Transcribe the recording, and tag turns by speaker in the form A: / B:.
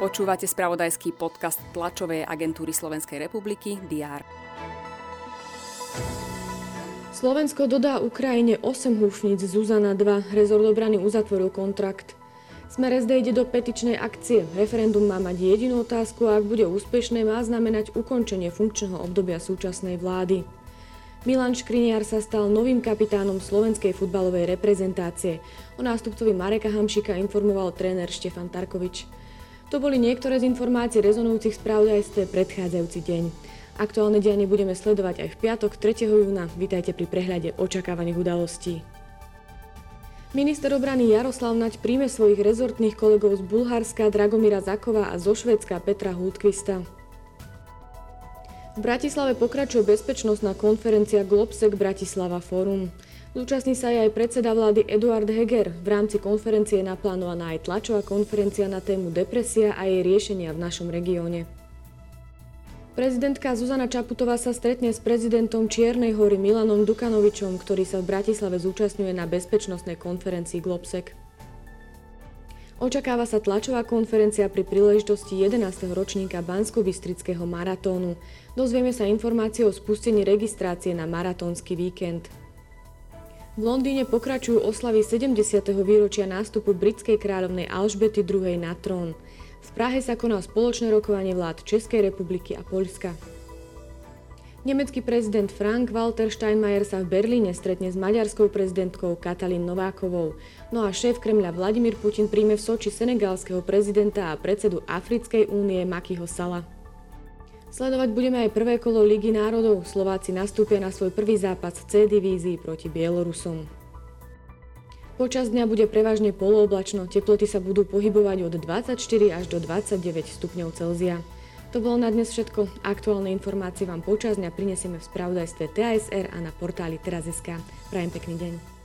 A: Počúvate spravodajský podcast tlačovej agentúry Slovenskej republiky DR.
B: Slovensko dodá Ukrajine 8 húfnic Zuzana 2. Rezort obrany uzatvoril kontrakt. Smer SD ide do petičnej akcie. Referendum má mať jedinú otázku a ak bude úspešné, má znamenať ukončenie funkčného obdobia súčasnej vlády. Milan Škriniar sa stal novým kapitánom slovenskej futbalovej reprezentácie. O nástupcovi Mareka Hamšika informoval tréner Štefan Tarkovič. To boli niektoré z informácií rezonujúcich spravodajstve predchádzajúci deň. Aktuálne dianie budeme sledovať aj v piatok 3. júna. Vítajte pri prehľade očakávaných udalostí. Minister obrany Jaroslav Naď príjme svojich rezortných kolegov z Bulharska Dragomira Zakova a zo Švedska Petra Húdkvista. V Bratislave pokračuje bezpečnostná konferencia Globsec Bratislava Forum. Zúčastní sa aj predseda vlády Eduard Heger. V rámci konferencie je naplánovaná aj tlačová konferencia na tému depresia a jej riešenia v našom regióne. Prezidentka Zuzana Čaputová sa stretne s prezidentom Čiernej hory Milanom Dukanovičom, ktorý sa v Bratislave zúčastňuje na bezpečnostnej konferencii Globsec. Očakáva sa tlačová konferencia pri príležitosti 11. ročníka Bansko-Bystrického maratónu. Dozvieme sa informácie o spustení registrácie na maratónsky víkend. V Londýne pokračujú oslavy 70. výročia nástupu britskej kráľovnej Alžbety II. na trón. V Prahe sa koná spoločné rokovanie vlád Českej republiky a Poľska. Nemecký prezident Frank Walter Steinmeier sa v Berlíne stretne s maďarskou prezidentkou Katalín Novákovou. No a šéf Kremľa Vladimír Putin príjme v Soči senegalského prezidenta a predsedu Africkej únie Makyho Sala. Sledovať budeme aj prvé kolo Ligy národov. Slováci nastúpia na svoj prvý zápas v C divízii proti Bielorusom. Počas dňa bude prevažne polooblačno, teploty sa budú pohybovať od 24 až do 29 stupňov Celzia. To bolo na dnes všetko. Aktuálne informácie vám počas dňa prinesieme v spravodajstve TASR a na portáli teraz.sk. Prajem pekný deň.